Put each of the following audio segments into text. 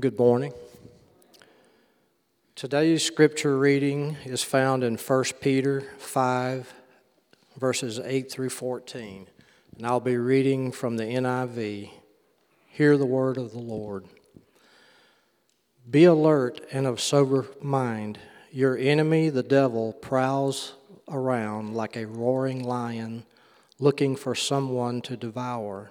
Good morning. Today's scripture reading is found in 1 Peter 5, verses 8 through 14. And I'll be reading from the NIV. Hear the word of the Lord. Be alert and of sober mind. Your enemy, the devil, prowls around like a roaring lion looking for someone to devour.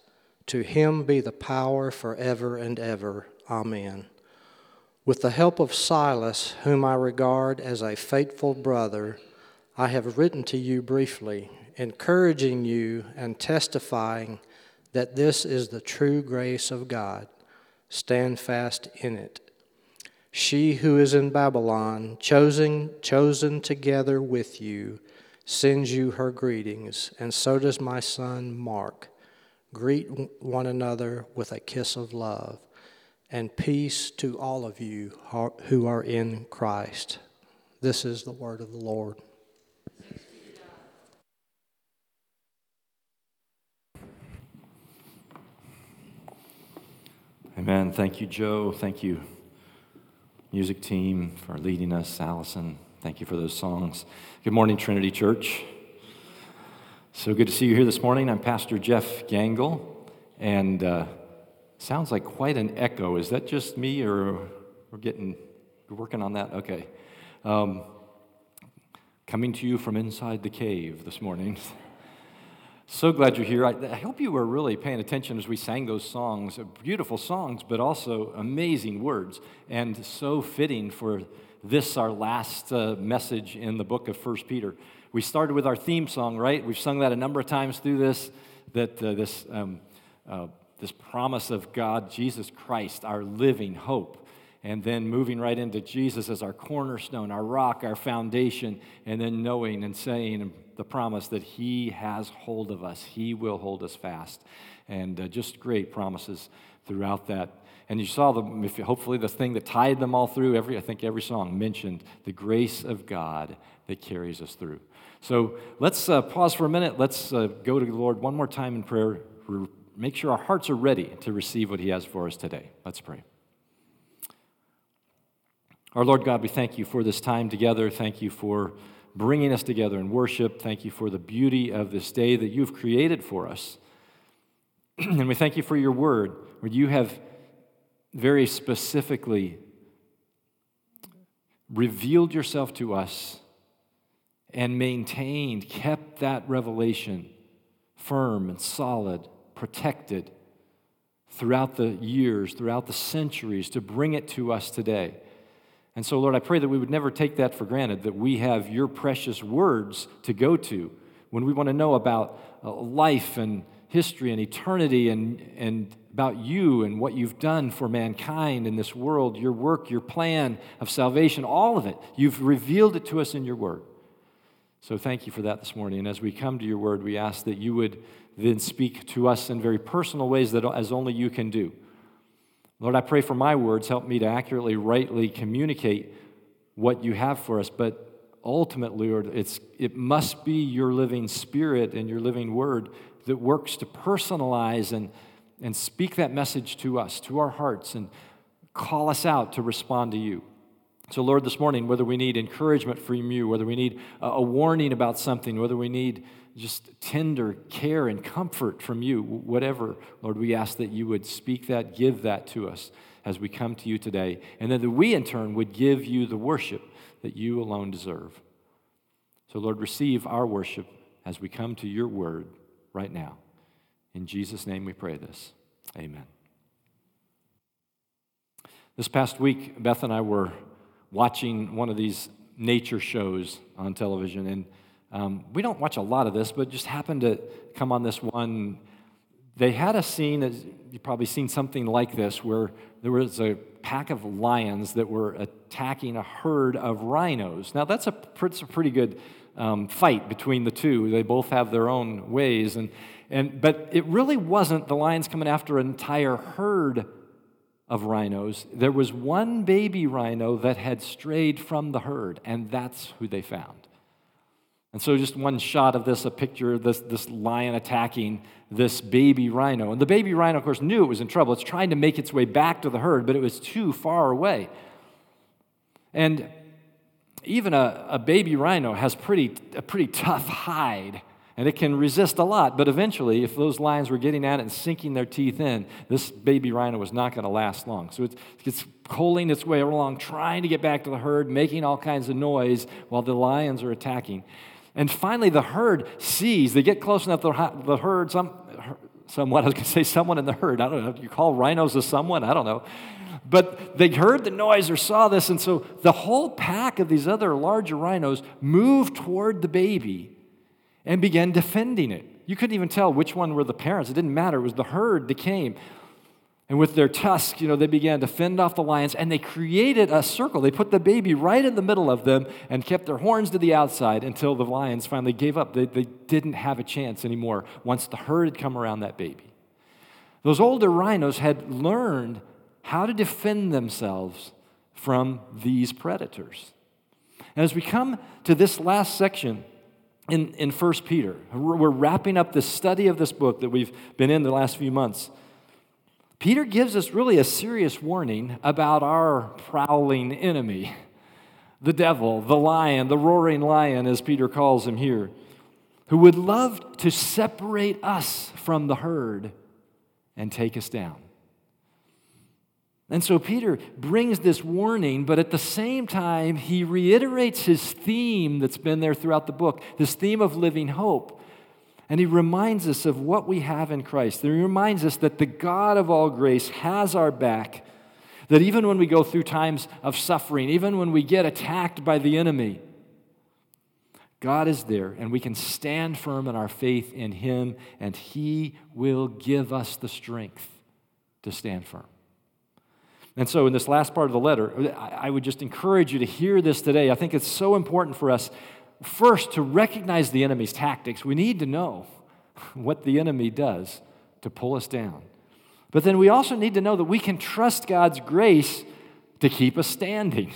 To him be the power forever and ever. Amen. With the help of Silas, whom I regard as a faithful brother, I have written to you briefly, encouraging you and testifying that this is the true grace of God. Stand fast in it. She who is in Babylon, chosen, chosen together with you, sends you her greetings, and so does my son Mark. Greet one another with a kiss of love, and peace to all of you who are in Christ. This is the word of the Lord. Amen. Thank you, Joe. Thank you music team for leading us. Allison, thank you for those songs. Good morning, Trinity Church. So good to see you here this morning. I'm Pastor Jeff Gangle, and uh, sounds like quite an echo. Is that just me, or we're getting we're working on that? Okay. Um, coming to you from inside the cave this morning. So glad you're here. I, I, hope you were really paying attention as we sang those songs. Beautiful songs, but also amazing words, and so fitting for this, our last uh, message in the book of First Peter. We started with our theme song, right? We've sung that a number of times through this, that uh, this, um, uh, this promise of God, Jesus Christ, our living hope. And then moving right into Jesus as our cornerstone, our rock, our foundation, and then knowing and saying the promise that He has hold of us. He will hold us fast. And uh, just great promises throughout that. And you saw them, if, hopefully, the thing that tied them all through, every, I think every song mentioned the grace of God that carries us through. So let's uh, pause for a minute. Let's uh, go to the Lord one more time in prayer. Make sure our hearts are ready to receive what He has for us today. Let's pray. Our Lord God, we thank you for this time together. Thank you for bringing us together in worship. Thank you for the beauty of this day that you've created for us. and we thank you for your word, where you have very specifically revealed yourself to us and maintained, kept that revelation firm and solid, protected throughout the years, throughout the centuries to bring it to us today. And so, Lord, I pray that we would never take that for granted, that we have your precious words to go to when we want to know about uh, life and history and eternity and, and about you and what you've done for mankind in this world, your work, your plan of salvation, all of it. You've revealed it to us in your word. So thank you for that this morning. And as we come to your word, we ask that you would then speak to us in very personal ways that as only you can do. Lord, I pray for my words, help me to accurately, rightly communicate what you have for us. But ultimately, Lord, it's, it must be your living spirit and your living word that works to personalize and, and speak that message to us, to our hearts, and call us out to respond to you. So, Lord, this morning, whether we need encouragement from you, whether we need a warning about something, whether we need just tender care and comfort from you, whatever, Lord, we ask that you would speak that, give that to us as we come to you today, and that we in turn would give you the worship that you alone deserve. So, Lord, receive our worship as we come to your word right now. In Jesus' name we pray this. Amen. This past week, Beth and I were watching one of these nature shows on television, and um, we don't watch a lot of this, but just happened to come on this one. They had a scene, that you've probably seen something like this, where there was a pack of lions that were attacking a herd of rhinos. Now, that's a, that's a pretty good um, fight between the two. They both have their own ways. And, and, but it really wasn't the lions coming after an entire herd of rhinos. There was one baby rhino that had strayed from the herd, and that's who they found. And so, just one shot of this a picture of this, this lion attacking this baby rhino. And the baby rhino, of course, knew it was in trouble. It's trying to make its way back to the herd, but it was too far away. And even a, a baby rhino has pretty, a pretty tough hide, and it can resist a lot. But eventually, if those lions were getting at it and sinking their teeth in, this baby rhino was not going to last long. So it's, it's pulling its way along, trying to get back to the herd, making all kinds of noise while the lions are attacking. And finally, the herd sees, they get close enough to the herd, some, somewhat, I was going to say someone in the herd. I don't know. You call rhinos a someone? I don't know. But they heard the noise or saw this, and so the whole pack of these other larger rhinos moved toward the baby and began defending it. You couldn't even tell which one were the parents. It didn't matter. It was the herd that came. And with their tusks, you know, they began to fend off the lions and they created a circle. They put the baby right in the middle of them and kept their horns to the outside until the lions finally gave up. They, they didn't have a chance anymore once the herd had come around that baby. Those older rhinos had learned how to defend themselves from these predators. And as we come to this last section, in, in 1 Peter. We're wrapping up the study of this book that we've been in the last few months. Peter gives us really a serious warning about our prowling enemy, the devil, the lion, the roaring lion, as Peter calls him here, who would love to separate us from the herd and take us down. And so Peter brings this warning, but at the same time, he reiterates his theme that's been there throughout the book this theme of living hope. And he reminds us of what we have in Christ. He reminds us that the God of all grace has our back. That even when we go through times of suffering, even when we get attacked by the enemy, God is there and we can stand firm in our faith in Him, and He will give us the strength to stand firm. And so, in this last part of the letter, I would just encourage you to hear this today. I think it's so important for us first, to recognize the enemy's tactics, we need to know what the enemy does to pull us down. But then we also need to know that we can trust God's grace to keep us standing,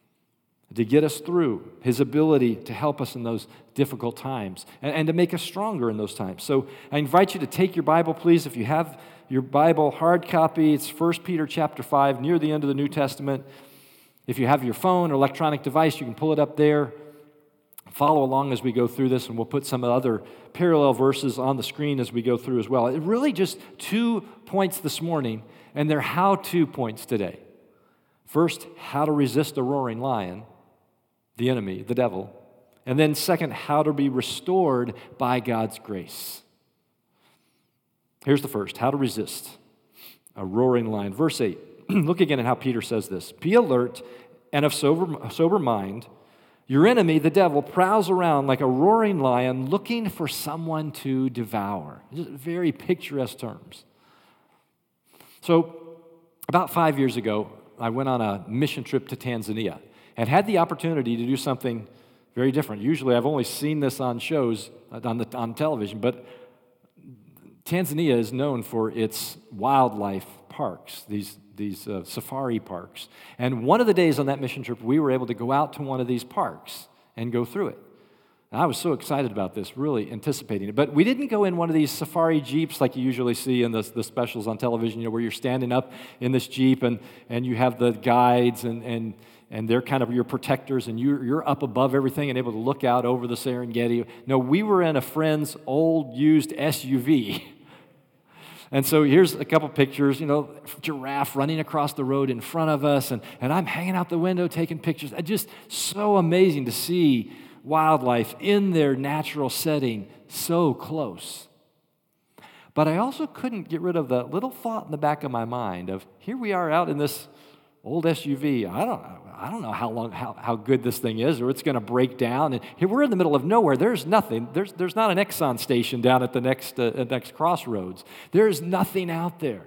to get us through, His ability to help us in those difficult times, and, and to make us stronger in those times. So I invite you to take your Bible, please. If you have your Bible hard copy, it's 1 Peter chapter 5, near the end of the New Testament. If you have your phone or electronic device, you can pull it up there follow along as we go through this, and we'll put some other parallel verses on the screen as we go through as well. It really just two points this morning, and they're how to points today. First, how to resist a roaring lion, the enemy, the devil. And then, second, how to be restored by God's grace. Here's the first how to resist a roaring lion. Verse 8. Look again at how Peter says this Be alert and of sober, sober mind. Your enemy, the devil, prowls around like a roaring lion looking for someone to devour. Just very picturesque terms. So, about five years ago, I went on a mission trip to Tanzania and had the opportunity to do something very different. Usually, I've only seen this on shows on, the, on television, but Tanzania is known for its wildlife parks, these these uh, safari parks. And one of the days on that mission trip, we were able to go out to one of these parks and go through it. And I was so excited about this, really anticipating it. But we didn't go in one of these safari jeeps like you usually see in the, the specials on television, you know, where you're standing up in this jeep and, and you have the guides and, and, and they're kind of your protectors and you're, you're up above everything and able to look out over the Serengeti. No, we were in a friend's old used SUV. And so here's a couple pictures, you know, giraffe running across the road in front of us, and, and I'm hanging out the window taking pictures. Just so amazing to see wildlife in their natural setting so close. But I also couldn't get rid of the little thought in the back of my mind of here we are out in this old SUV. I don't, I don't know how long, how, how good this thing is, or it's going to break down. And here we're in the middle of nowhere. There's nothing. There's, there's not an Exxon station down at the next, uh, next crossroads. There's nothing out there.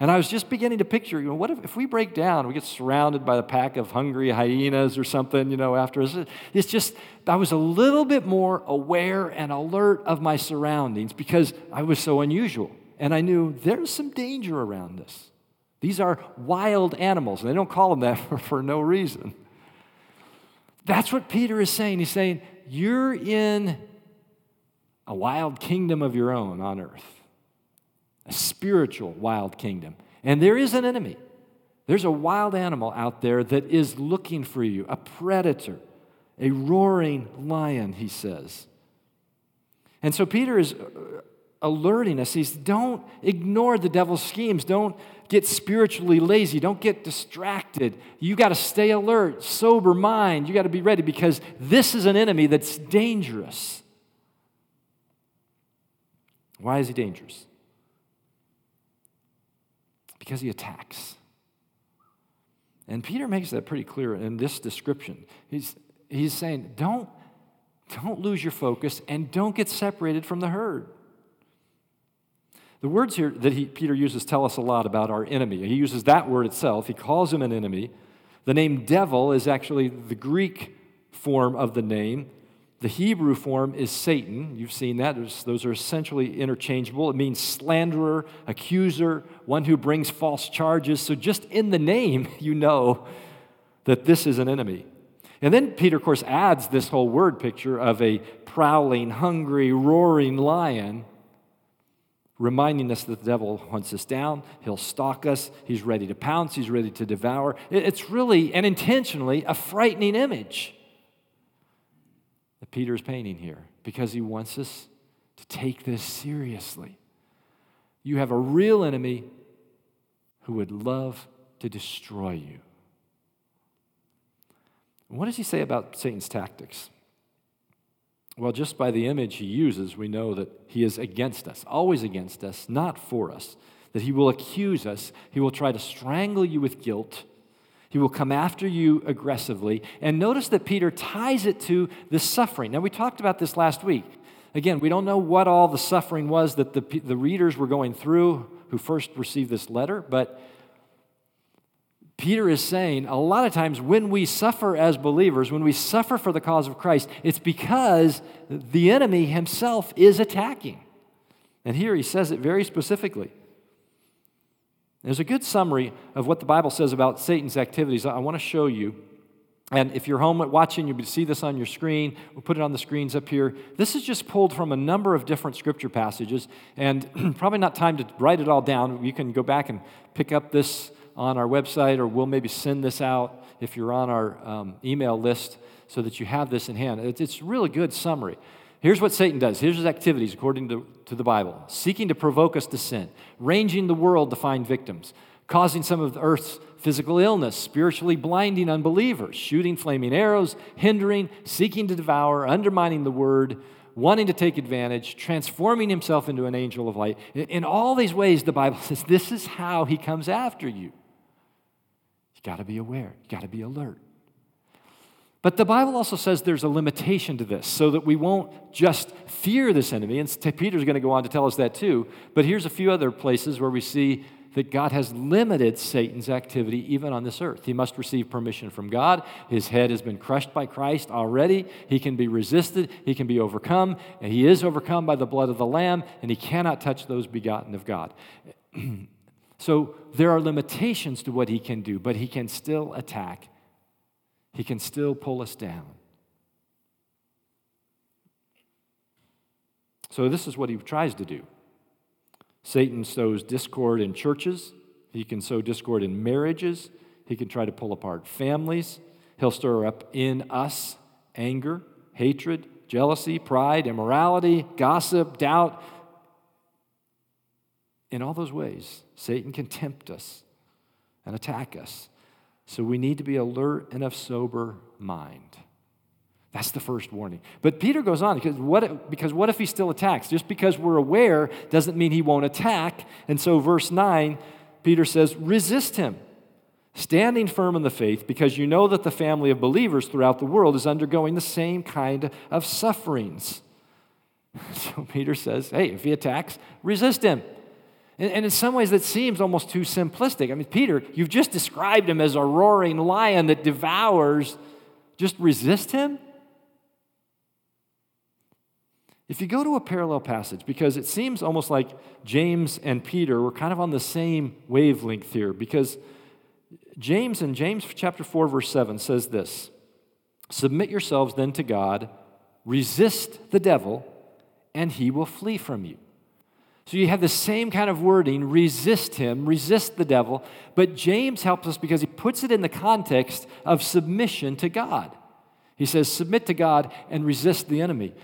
And I was just beginning to picture, you know, what if, if we break down, we get surrounded by a pack of hungry hyenas or something, you know, after us. It's just, I was a little bit more aware and alert of my surroundings because I was so unusual. And I knew there's some danger around us. These are wild animals, they don't call them that for, for no reason. That's what Peter is saying. He's saying, You're in a wild kingdom of your own on earth a spiritual wild kingdom. And there is an enemy. There's a wild animal out there that is looking for you, a predator, a roaring lion, he says. And so Peter is alerting us. He's don't ignore the devil's schemes. Don't get spiritually lazy. Don't get distracted. You got to stay alert, sober mind. You got to be ready because this is an enemy that's dangerous. Why is he dangerous? Because he attacks. And Peter makes that pretty clear in this description. He's, he's saying, don't, don't lose your focus and don't get separated from the herd. The words here that he, Peter uses tell us a lot about our enemy. He uses that word itself, he calls him an enemy. The name devil is actually the Greek form of the name. The Hebrew form is Satan. You've seen that. Those are essentially interchangeable. It means slanderer, accuser, one who brings false charges. So, just in the name, you know that this is an enemy. And then Peter, of course, adds this whole word picture of a prowling, hungry, roaring lion, reminding us that the devil hunts us down. He'll stalk us. He's ready to pounce. He's ready to devour. It's really and intentionally a frightening image that Peter is painting here because he wants us to take this seriously. You have a real enemy who would love to destroy you. What does he say about Satan's tactics? Well, just by the image he uses, we know that he is against us, always against us, not for us. That he will accuse us, he will try to strangle you with guilt, he will come after you aggressively. And notice that Peter ties it to the suffering. Now, we talked about this last week. Again, we don't know what all the suffering was that the, the readers were going through who first received this letter, but Peter is saying a lot of times when we suffer as believers, when we suffer for the cause of Christ, it's because the enemy himself is attacking. And here he says it very specifically. There's a good summary of what the Bible says about Satan's activities. I want to show you. And if you're home watching, you'll see this on your screen. We'll put it on the screens up here. This is just pulled from a number of different scripture passages, and probably not time to write it all down. You can go back and pick up this on our website, or we'll maybe send this out if you're on our um, email list so that you have this in hand. It's, it's really good summary. Here's what Satan does. Here's his activities according to, to the Bible seeking to provoke us to sin, ranging the world to find victims, causing some of the earth's physical illness, spiritually blinding unbelievers, shooting flaming arrows, hindering, seeking to devour, undermining the word, wanting to take advantage, transforming himself into an angel of light. In all these ways, the Bible says this is how he comes after you. You got to be aware, you got to be alert. But the Bible also says there's a limitation to this so that we won't just fear this enemy. And Peter's going to go on to tell us that too. But here's a few other places where we see that God has limited Satan's activity even on this earth. He must receive permission from God. His head has been crushed by Christ already. He can be resisted, he can be overcome, and he is overcome by the blood of the Lamb, and he cannot touch those begotten of God. so there are limitations to what he can do, but he can still attack he can still pull us down. So, this is what he tries to do. Satan sows discord in churches, he can sow discord in marriages, he can try to pull apart families, he'll stir up in us anger, hatred, jealousy, pride, immorality, gossip, doubt. In all those ways, Satan can tempt us and attack us. So we need to be alert and of sober mind. That's the first warning. But Peter goes on because what, if, because what if he still attacks? Just because we're aware doesn't mean he won't attack. And so, verse 9, Peter says, resist him, standing firm in the faith, because you know that the family of believers throughout the world is undergoing the same kind of sufferings. So Peter says, hey, if he attacks, resist him. And, and in some ways, that seems almost too simplistic. I mean, Peter, you've just described him as a roaring lion that devours. Just resist him? If you go to a parallel passage, because it seems almost like James and Peter were kind of on the same wavelength here, because James in James chapter 4, verse 7 says this Submit yourselves then to God, resist the devil, and he will flee from you. So you have the same kind of wording resist him, resist the devil, but James helps us because he puts it in the context of submission to God. He says, Submit to God and resist the enemy.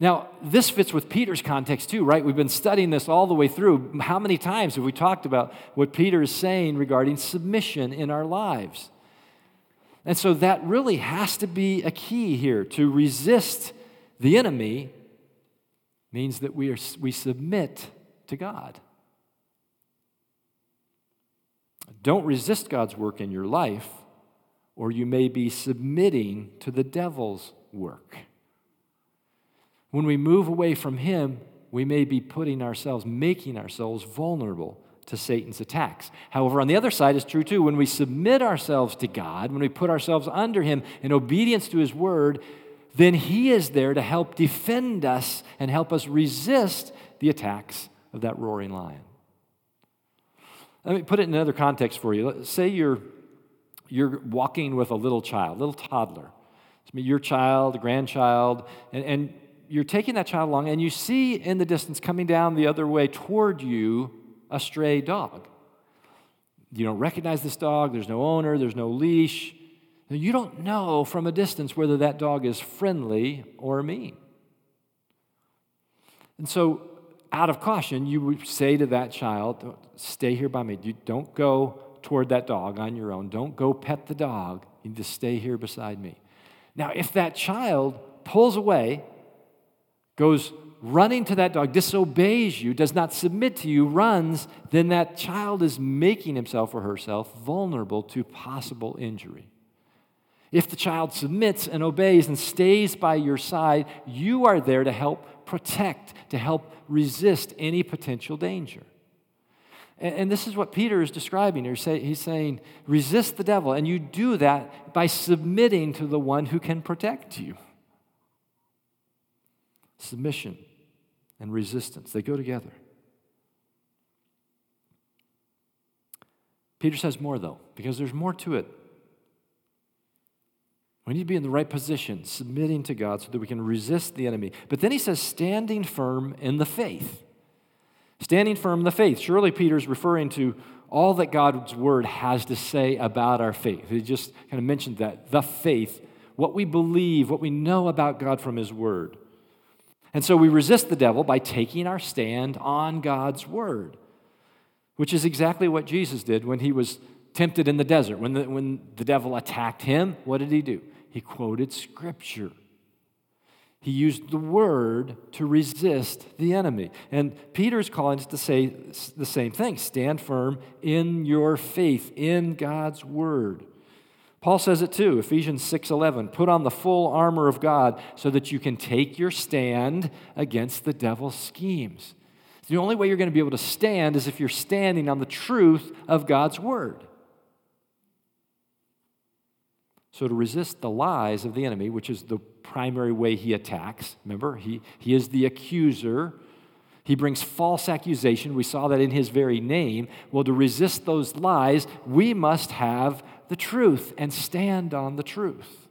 Now, this fits with Peter's context too, right? We've been studying this all the way through. How many times have we talked about what Peter is saying regarding submission in our lives? And so that really has to be a key here. To resist the enemy means that we, are, we submit to God. Don't resist God's work in your life, or you may be submitting to the devil's work. When we move away from Him, we may be putting ourselves, making ourselves vulnerable to Satan's attacks. However, on the other side is true too. When we submit ourselves to God, when we put ourselves under Him in obedience to His word, then He is there to help defend us and help us resist the attacks of that roaring lion. Let me put it in another context for you. Say you're, you're walking with a little child, little toddler. It's your child, a grandchild, and, and you're taking that child along and you see in the distance coming down the other way toward you a stray dog. You don't recognize this dog, there's no owner, there's no leash. You don't know from a distance whether that dog is friendly or mean. And so, out of caution, you would say to that child, Stay here by me. You don't go toward that dog on your own. Don't go pet the dog. You need to stay here beside me. Now, if that child pulls away goes running to that dog, disobeys you, does not submit to you, runs, then that child is making himself or herself vulnerable to possible injury. If the child submits and obeys and stays by your side, you are there to help protect, to help resist any potential danger. And, this is what Peter is describing here. He's saying, resist the devil. And you do that by submitting to the one who can protect you submission and resistance. They go together. Peter says more, though, because there's more to it. We need to be in the right position, submitting to God so that we can resist the enemy. But then he says, standing firm in the faith. Standing firm in the faith. Surely Peter's referring to all that God's word has to say about our faith. He just kind of mentioned that the faith, what we believe, what we know about God from his word. And so we resist the devil by taking our stand on God's word, which is exactly what Jesus did when he was tempted in the desert. When the, when the devil attacked him, what did he do? He quoted scripture. He used the word to resist the enemy. And Peter's calling us to say the same thing stand firm in your faith, in God's word. Paul says it too, Ephesians 6:11, put on the full armor of God so that you can take your stand against the devil's schemes. The only way you're going to be able to stand is if you're standing on the truth of God's word. So, to resist the lies of the enemy, which is the primary way he attacks, remember, he, he is the accuser. He brings false accusation. We saw that in his very name. Well, to resist those lies, we must have the truth and stand on the truth.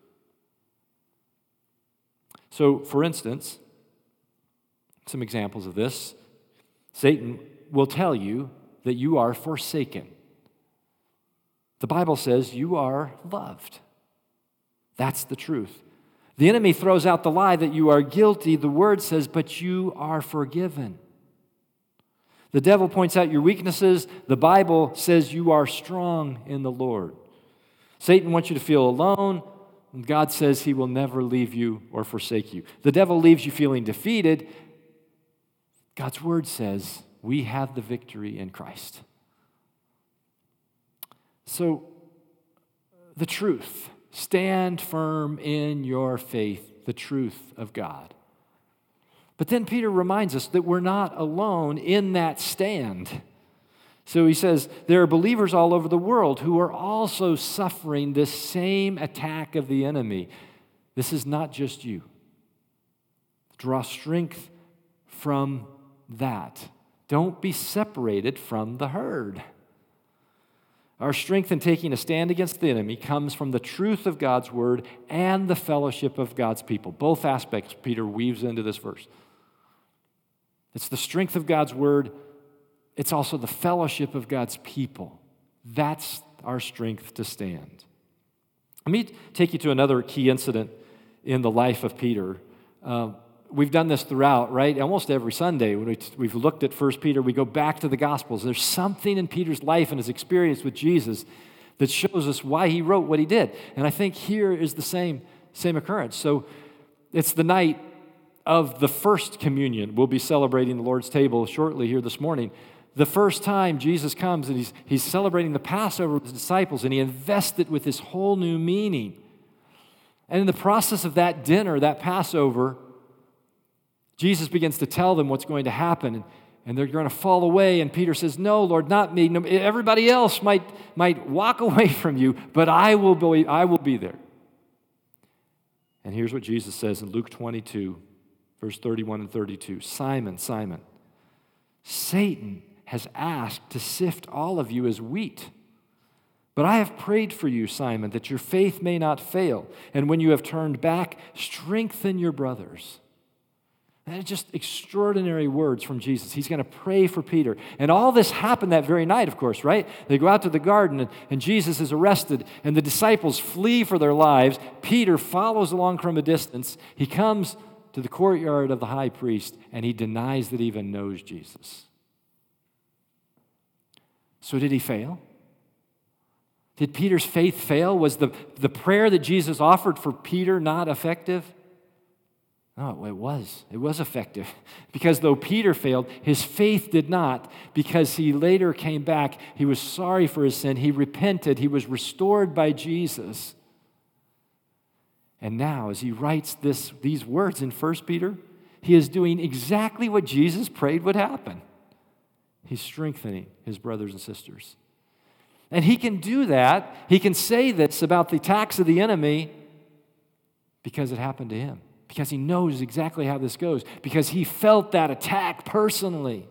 So, for instance, some examples of this Satan will tell you that you are forsaken. The Bible says you are loved. That's the truth. The enemy throws out the lie that you are guilty. The word says, but you are forgiven. The devil points out your weaknesses. The Bible says you are strong in the Lord. Satan wants you to feel alone. And God says he will never leave you or forsake you. The devil leaves you feeling defeated. God's word says we have the victory in Christ. So, the truth. Stand firm in your faith, the truth of God. But then Peter reminds us that we're not alone in that stand. So he says, there are believers all over the world who are also suffering this same attack of the enemy. This is not just you. Draw strength from that. Don't be separated from the herd. Our strength in taking a stand against the enemy comes from the truth of God's word and the fellowship of God's people. Both aspects Peter weaves into this verse. It's the strength of God's word, it's also the fellowship of God's people. That's our strength to stand. Let me take you to another key incident in the life of Peter. Uh, we've done this throughout, right? Almost every Sunday when we, have looked at 1 Peter, we go back to the Gospels. There's something in Peter's life and his experience with Jesus that shows us why he wrote what he did. And I think here is the same, same occurrence. So it's the night of the first communion. We'll be celebrating the Lord's table shortly here this morning. The first time Jesus comes and he's, he's celebrating the Passover with his disciples, and he invests it with this whole new meaning. And in the process of that dinner, that Passover, Jesus begins to tell them what's going to happen. And, they're going to fall away. And Peter says, No, Lord, not me. Everybody else might, might walk away from you, but I will, be, I will be there. And here's what Jesus says in Luke 22, verse 31 and 32 Simon, Simon, Satan has asked to sift all of you as wheat. But I have prayed for you, Simon, that your faith may not fail. And when you have turned back, strengthen your brothers. And just extraordinary words from Jesus. He's going to pray for Peter. And all this happened that very night, of course, right? They go out to the garden, and, and Jesus is arrested, and the disciples flee for their lives. Peter follows along from a distance. He comes to the courtyard of the high priest, and he denies that he even knows Jesus. So, did he fail? Did Peter's faith fail? Was the, the prayer that Jesus offered for Peter not effective? No, it was. It was effective. Because though Peter failed, his faith did not, because he later came back. He was sorry for his sin. He repented. He was restored by Jesus. And now, as he writes this, these words in 1 Peter, he is doing exactly what Jesus prayed would happen. He's strengthening his brothers and sisters. And he can do that. He can say this about the attacks of the enemy because it happened to him because he knows exactly how this goes, because he felt that attack personally.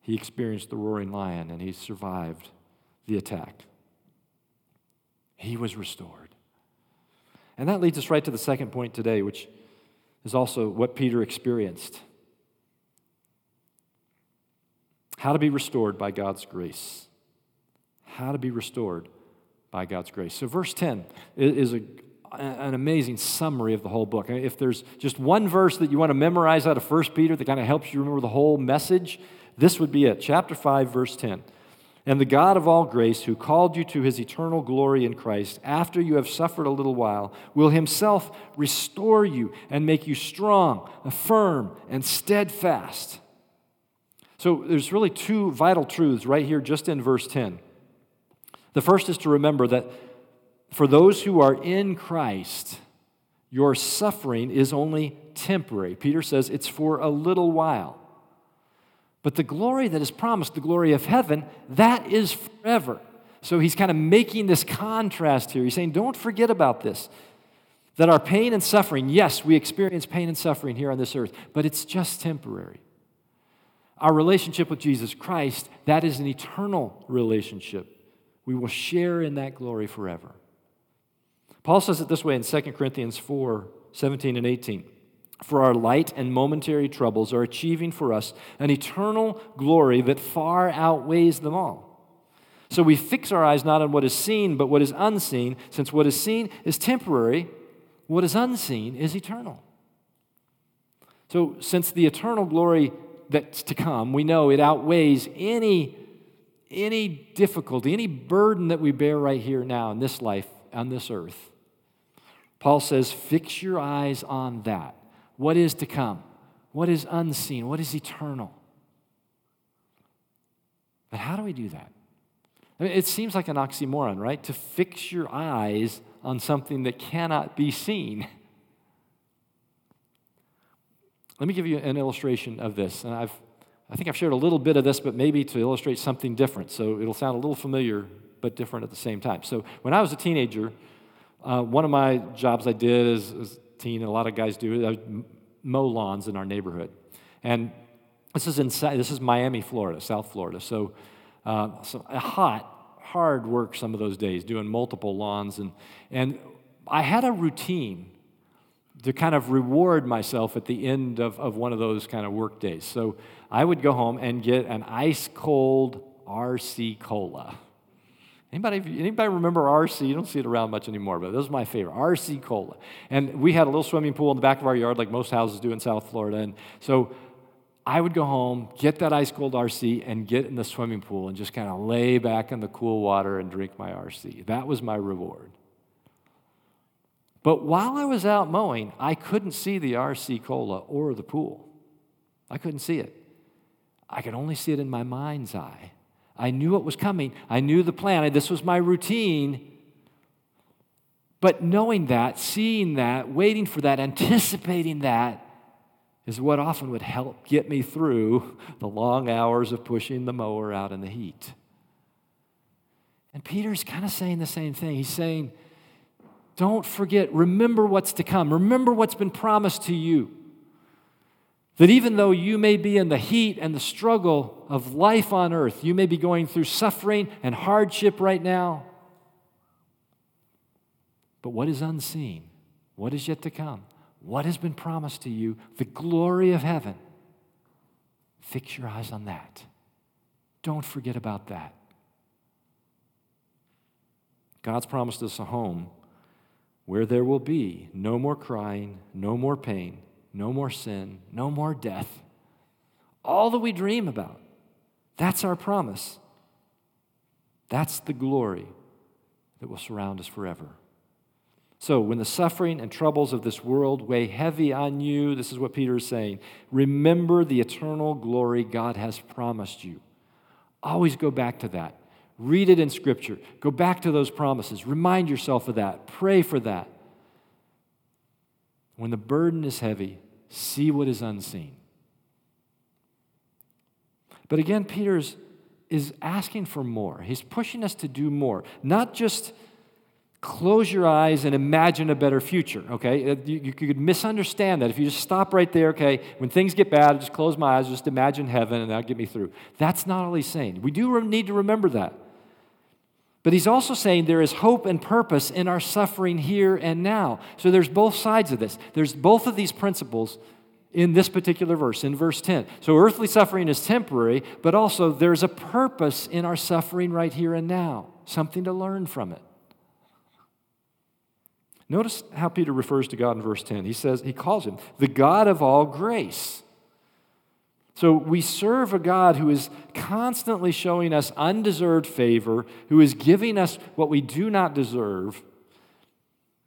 He experienced the roaring lion and he survived the attack. He was restored. And that leads us right to the second point today, which is also what Peter experienced how to be restored by God's grace. How to be restored by God's grace. So, verse 10 is a, an amazing summary of the whole book. If there's just one verse that you want to memorize out of 1 Peter that kind of helps you remember the whole message, this would be it. Chapter 5, verse 10. And the God of all grace, who called you to his eternal glory in Christ, after you have suffered a little while, will himself restore you and make you strong, firm, and steadfast. So there's really two vital truths right here, just in verse 10. The first is to remember that for those who are in Christ, your suffering is only temporary. Peter says it's for a little while. But the glory that is promised, the glory of heaven, that is forever. So he's kind of making this contrast here. He's saying, don't forget about this. That our pain and suffering, yes, we experience pain and suffering here on this earth, but it's just temporary. Our relationship with Jesus Christ, that is an eternal relationship. We will share in that glory forever. Paul says it this way in 2 Corinthians 4 17 and 18. For our light and momentary troubles are achieving for us an eternal glory that far outweighs them all. So we fix our eyes not on what is seen, but what is unseen, since what is seen is temporary, what is unseen is eternal. So, since the eternal glory that's to come, we know it outweighs any any difficulty, any burden that we bear right here now in this life, on this earth. Paul says, fix your eyes on that. What is to come? What is unseen? What is eternal? But how do we do that? I mean, it seems like an oxymoron, right? To fix your eyes on something that cannot be seen. Let me give you an illustration of this. And I've, I think I've shared a little bit of this, but maybe to illustrate something different. So it'll sound a little familiar, but different at the same time. So when I was a teenager, uh, one of my jobs I did as, a teen, and a lot of guys do, mow lawns in our neighborhood. And this is in this is Miami, Florida, South Florida. So, uh, so hot, hard work some of those days, doing multiple lawns, and and I had a routine to kind of reward myself at the end of, of one of those kind of work days. So I would go home and get an ice cold RC cola. Anybody, anybody remember RC? You don't see it around much anymore, but this was my favorite, RC Cola. And we had a little swimming pool in the back of our yard, like most houses do in South Florida. And so I would go home, get that ice cold RC, and get in the swimming pool and just kind of lay back in the cool water and drink my RC. That was my reward. But while I was out mowing, I couldn't see the RC Cola or the pool. I couldn't see it. I could only see it in my mind's eye. I knew what was coming, I knew the plan, this was my routine. But knowing that, seeing that, waiting for that, anticipating that, is what often would help get me through the long hours of pushing the mower out in the heat. And Peter's kind of saying the same thing. He's saying, Don't forget, remember what's to come, remember what's been promised to you. That even though you may be in the heat and the struggle of life on earth, you may be going through suffering and hardship right now. But what is unseen? What is yet to come? what has been promised to you, the glory of heaven. Fix your eyes on that. Don't forget about that. God's promised us a home where there will be no more crying, no more pain, no more sin, no more death. All that we dream about. That's our promise. That's the glory that will surround us forever. So, when the suffering and troubles of this world weigh heavy on you, this is what Peter is saying remember the eternal glory God has promised you. Always go back to that. Read it in Scripture. Go back to those promises. Remind yourself of that. Pray for that. When the burden is heavy, see what is unseen. But again, Peter is asking for more. He's pushing us to do more, not just close your eyes and imagine a better future, okay? Uh, you, you, could misunderstand that. If you just stop right there, okay, when things get bad, just close my eyes, just imagine heaven, and that'll get me through. That's not all he's saying. We do need to remember that. But he's also saying there is hope and purpose in our suffering here and now. So there's both sides of this. There's both of these principles in this particular verse, in verse 10. So earthly suffering is temporary, but also there's a purpose in our suffering right here and now, something to learn from it. Notice how Peter refers to God in verse 10. He says, he calls him the God of all grace. So we serve a God who is constantly showing us undeserved favor, who is giving us what we do not deserve.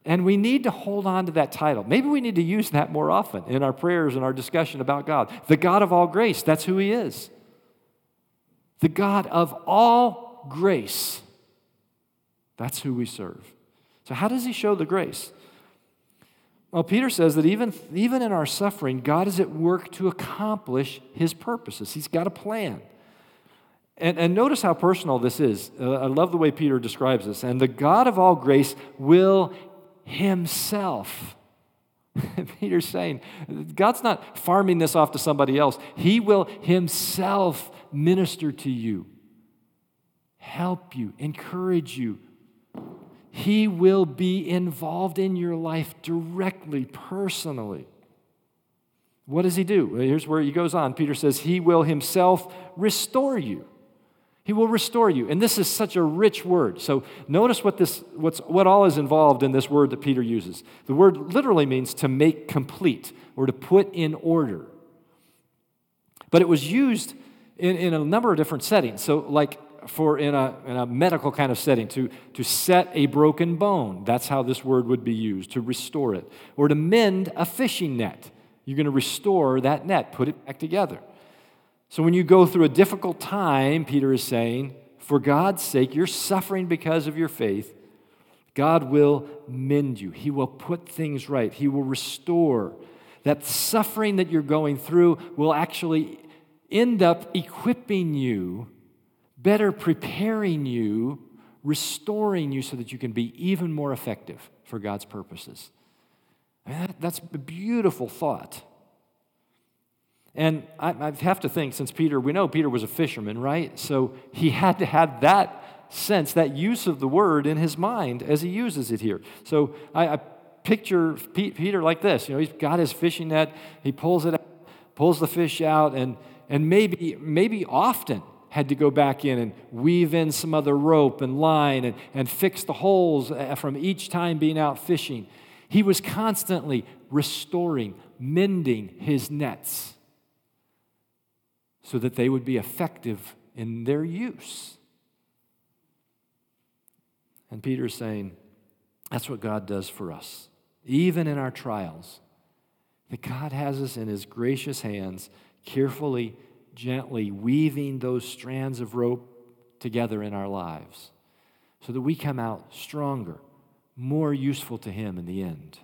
And we need to hold on to that title. Maybe we need to use that more often in our prayers and our discussion about God. The God of all grace, that's who He is. The God of all grace, that's who we serve. So, how does he show the grace? Well, Peter says that even, even in our suffering, God is at work to accomplish his purposes. He's got a plan. And, and notice how personal this is. Uh, I love the way Peter describes this. And the God of all grace will himself. Peter's saying, God's not farming this off to somebody else. He will himself minister to you, help you, encourage you, he will be involved in your life directly, personally. What does he do? Here's where he goes on. Peter says, He will himself restore you. He will restore you. And this is such a rich word. So notice what this what's what all is involved in this word that Peter uses. The word literally means to make complete or to put in order. But it was used in, in a number of different settings. So, like for in a, in a medical kind of setting, to, to set a broken bone. That's how this word would be used, to restore it. Or to mend a fishing net. You're going to restore that net, put it back together. So when you go through a difficult time, Peter is saying, for God's sake, you're suffering because of your faith. God will mend you, He will put things right, He will restore. That suffering that you're going through will actually end up equipping you, better preparing you, restoring you so that you can be even more effective for God's purposes. I mean, that, that's a beautiful thought. And I, I, have to think, since Peter, we know Peter was a fisherman, right? So he had to have that sense, that use of the word in his mind as he uses it here. So I, I picture Peter like this. You know, he's got his fishing net, he pulls it, out, pulls the fish out, and and maybe maybe often had to go back in and weave in some other rope and line and, and fix the holes uh, from each time being out fishing. He was constantly restoring, mending his nets so that they would be effective in their use. And Peter's saying, that's what God does for us, even in our trials. That God has us in his gracious hands, carefully, gently weaving those strands of rope together in our lives so that we come out stronger, more useful to him in the end.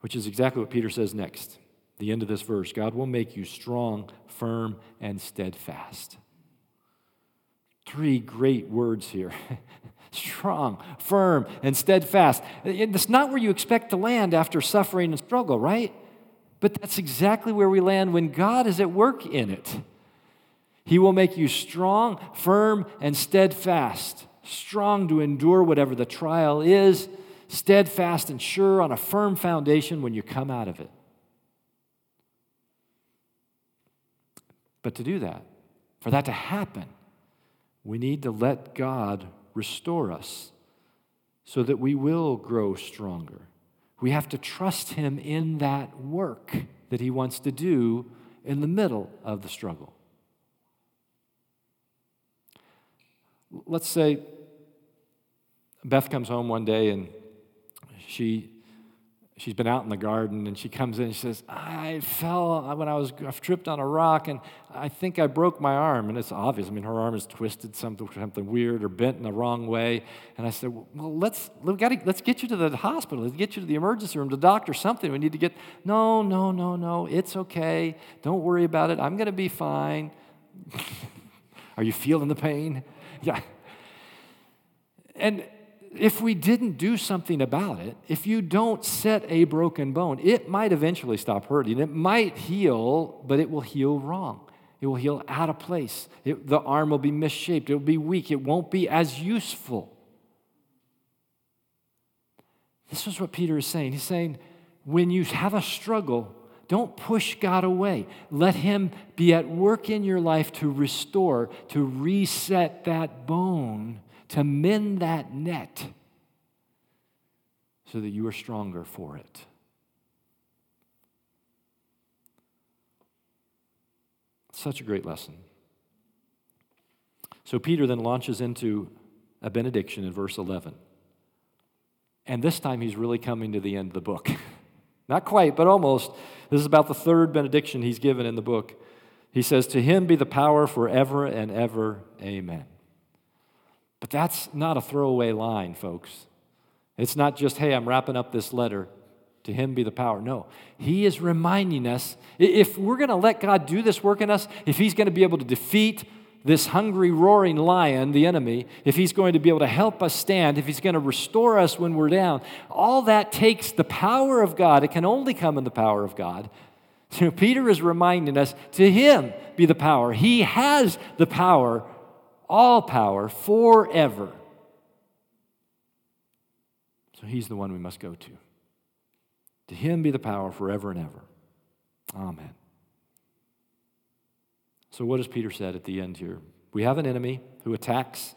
Which is exactly what Peter says next the end of this verse God will make you strong, firm, and steadfast. Three great words here strong, firm, and steadfast. It's not where you expect to land after suffering and struggle, right? But that's exactly where we land when God is at work in it. He will make you strong, firm, and steadfast. Strong to endure whatever the trial is, steadfast and sure on a firm foundation when you come out of it. But to do that, for that to happen, we need to let God restore us so that we will grow stronger. We have to trust Him in that work that He wants to do in the middle of the struggle. Let's say Beth comes home one day and she she's been out in the garden and she comes in and she says, I fell uh, when I was I tripped on a rock and I think I broke my arm. And it's obvious. I mean, her arm is twisted something, something weird or bent in the wrong way. And I said, Well, let's, we gotta, let's get you to the hospital. Let's get you to the emergency room, the doctor, something. We need to get, no, no, no, no. It's okay. Don't worry about it. I'm going to be fine. Are you feeling the pain? Yeah. And if we didn't do something about it, if you don't set a broken bone, it might eventually stop hurting. It might heal, but it will heal wrong. It will heal out of place. It, the arm will be misshaped. It will be weak. It won't be as useful. This is what Peter is saying. He's saying, when you have a struggle, don't push God away. Let Him be at work in your life to restore, to reset that bone to mend that net so that you are stronger for it. Such a great lesson. So Peter then launches into a benediction in verse 11. And this time he's really coming to the end of the book. Not quite, but almost. This is about the third benediction he's given in the book. He says, To him be the power forever and ever. Amen. But that's not a throwaway line, folks. It's not just, hey, I'm wrapping up this letter. To him be the power. No. He is reminding us if we're going to let God do this work in us, if he's going to be able to defeat this hungry, roaring lion, the enemy, if he's going to be able to help us stand, if he's going to restore us when we're down, all that takes the power of God. It can only come in the power of God. So Peter is reminding us to him be the power. He has the power all power forever. So he's the one we must go to. To him be the power forever and ever. Amen. So, what does Peter said at the end here? We have an enemy who attacks,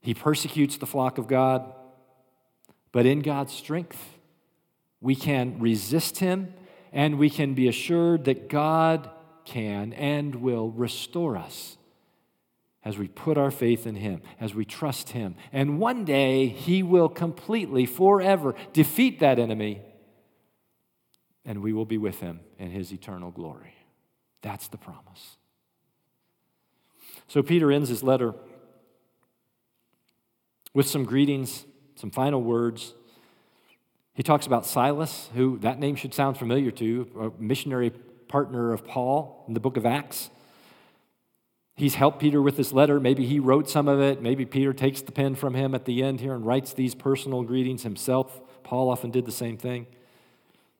he persecutes the flock of God, but in God's strength, we can resist him and we can be assured that God can and will restore us as we put our faith in Him, as we trust Him. And one day He will completely, forever defeat that enemy, and we will be with Him in His eternal glory. That's the promise. So Peter ends his letter with some greetings, some final words. He talks about Silas, who that name should sound familiar to, a missionary partner of Paul in the book of Acts. He's helped Peter with this letter. Maybe he wrote some of it. Maybe Peter takes the pen from him at the end here and writes these personal greetings himself. Paul often did the same thing.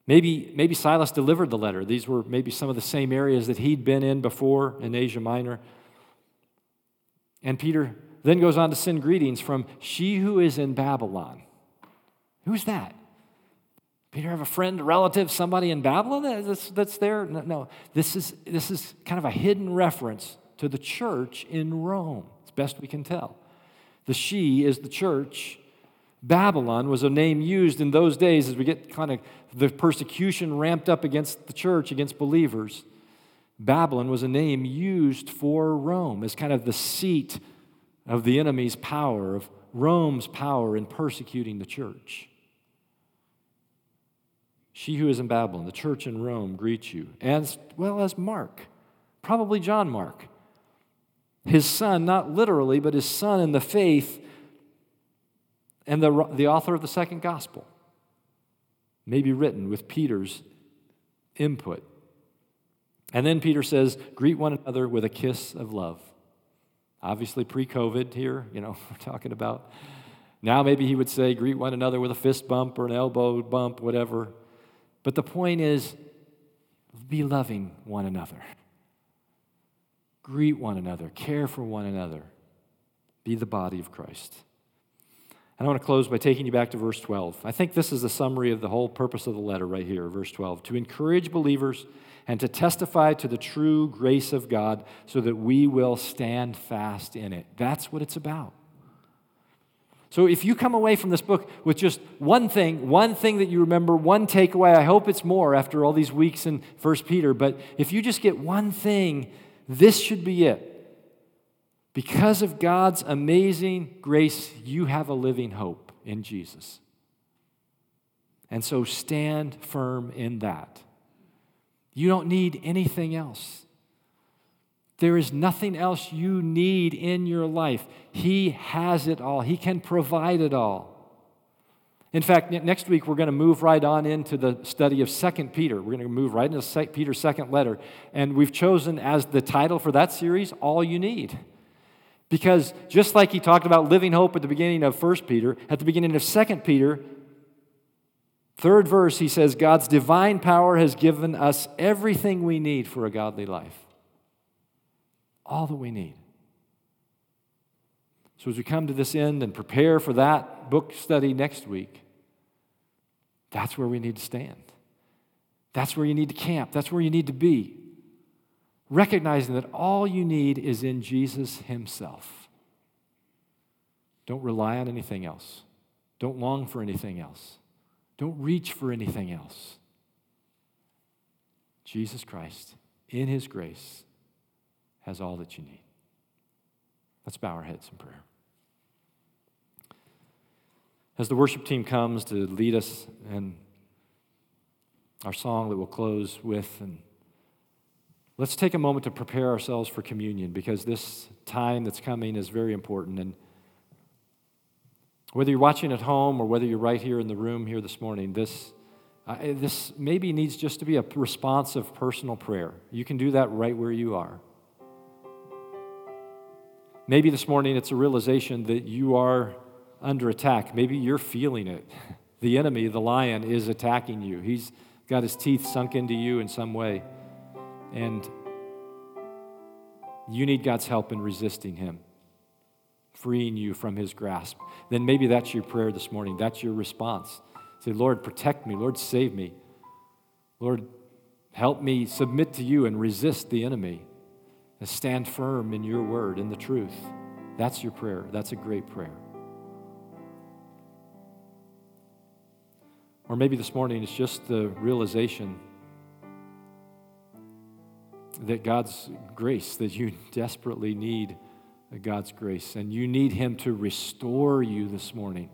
Maybe, maybe Silas delivered the letter. These were maybe some of the same areas that he'd been in before in Asia Minor. And Peter then goes on to send greetings from she who is in Babylon. Who's that? Peter have a friend, a relative, somebody in Babylon that's, that's there? No, no, This, is, this is kind of a hidden reference to the church in Rome, as best we can tell. The she is the church. Babylon was a name used in those days as we get kind of the persecution ramped up against the church, against believers. Babylon was a name used for Rome as kind of the seat of the enemy's power, of Rome's power in persecuting the church. She who is in Babylon, the church in Rome, greets you, as well as Mark, probably John Mark, his son, not literally, but his son in the faith, and the, the author of the second gospel, may be written with Peter's input. And then Peter says, Greet one another with a kiss of love. Obviously, pre COVID here, you know, we're talking about. Now, maybe he would say, Greet one another with a fist bump or an elbow bump, whatever. But the point is, be loving one another. Greet one another, care for one another, be the body of Christ. And I want to close by taking you back to verse 12. I think this is the summary of the whole purpose of the letter right here, verse 12. To encourage believers and to testify to the true grace of God so that we will stand fast in it. That's what it's about. So if you come away from this book with just one thing, one thing that you remember, one takeaway, I hope it's more after all these weeks in 1 Peter, but if you just get one thing, this should be it. Because of God's amazing grace, you have a living hope in Jesus. And so stand firm in that. You don't need anything else. There is nothing else you need in your life. He has it all, He can provide it all. In fact, next week we're going to move right on into the study of 2 Peter. We're going to move right into Peter's second letter. And we've chosen as the title for that series, All You Need. Because just like he talked about living hope at the beginning of 1 Peter, at the beginning of 2 Peter, third verse, he says, God's divine power has given us everything we need for a godly life all that we need. So, as we come to this end and prepare for that book study next week, that's where we need to stand. That's where you need to camp. That's where you need to be. Recognizing that all you need is in Jesus Himself. Don't rely on anything else. Don't long for anything else. Don't reach for anything else. Jesus Christ, in His grace, has all that you need. Let's bow our heads in prayer. As the worship team comes to lead us in our song that we'll close with, and let's take a moment to prepare ourselves for communion because this time that's coming is very important. And whether you're watching at home or whether you're right here in the room here this morning, this, uh, this maybe needs just to be a responsive personal prayer. You can do that right where you are. Maybe this morning it's a realization that you are under attack. Maybe you're feeling it. The enemy, the lion, is attacking you. He's got his teeth sunk into you in some way. And you need God's help in resisting him, freeing you from his grasp. Then maybe that's your prayer this morning. That's your response. Say, Lord, protect me. Lord, save me. Lord, help me submit to you and resist the enemy and stand firm in your word, in the truth. That's your prayer. That's a great prayer. Or maybe this morning it's just the realization that God's grace, that you desperately need God's grace, and you need Him to restore you this morning.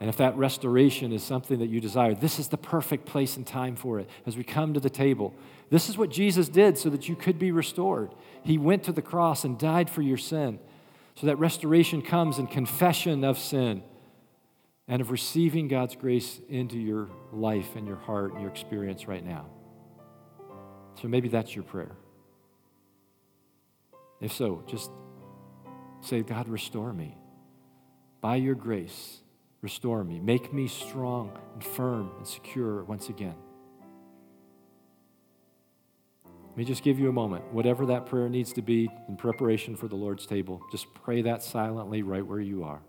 And if that restoration is something that you desire, this is the perfect place and time for it. As we come to the table, this is what Jesus did so that you could be restored. He went to the cross and died for your sin so that restoration comes in confession of sin and of receiving God's grace into your life and your heart and your experience right now. So maybe that's your prayer. If so, just say, God, restore me. By your grace, restore me. Make me strong and firm and secure once again. Let me just give you a moment. Whatever that prayer needs to be in preparation for the Lord's table, just pray that silently right where you are.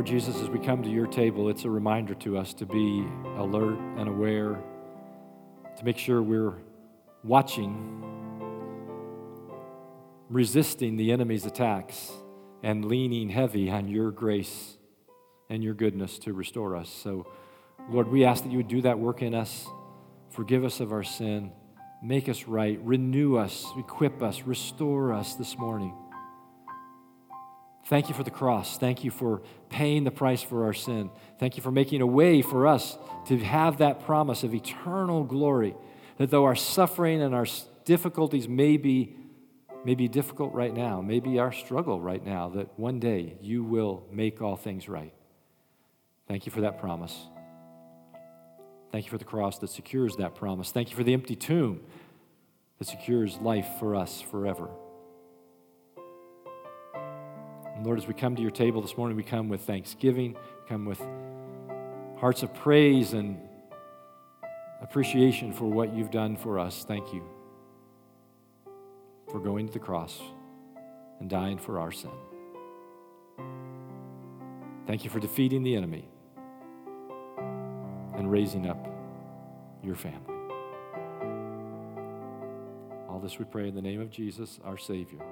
Lord Jesus, as we come to your table, it's a reminder to us to be alert and aware, to make sure we're watching, resisting the enemy's attacks, and leaning heavy on your grace and your goodness to restore us. So, Lord, we ask that you would do that work in us, forgive us of our sin, make us right, renew us, equip us, restore us this morning. Thank you for the cross. Thank you for paying the price for our sin. Thank you for making a way for us to have that promise of eternal glory. That though our suffering and our difficulties may be, may be difficult right now, maybe our struggle right now, that one day you will make all things right. Thank you for that promise. Thank you for the cross that secures that promise. Thank you for the empty tomb that secures life for us forever. And Lord, as we come to your table this morning, we come with thanksgiving, come with hearts of praise and appreciation for what you've done for us. Thank you for going to the cross and dying for our sin. Thank you for defeating the enemy and raising up your family. All this we pray in the name of Jesus, our Savior.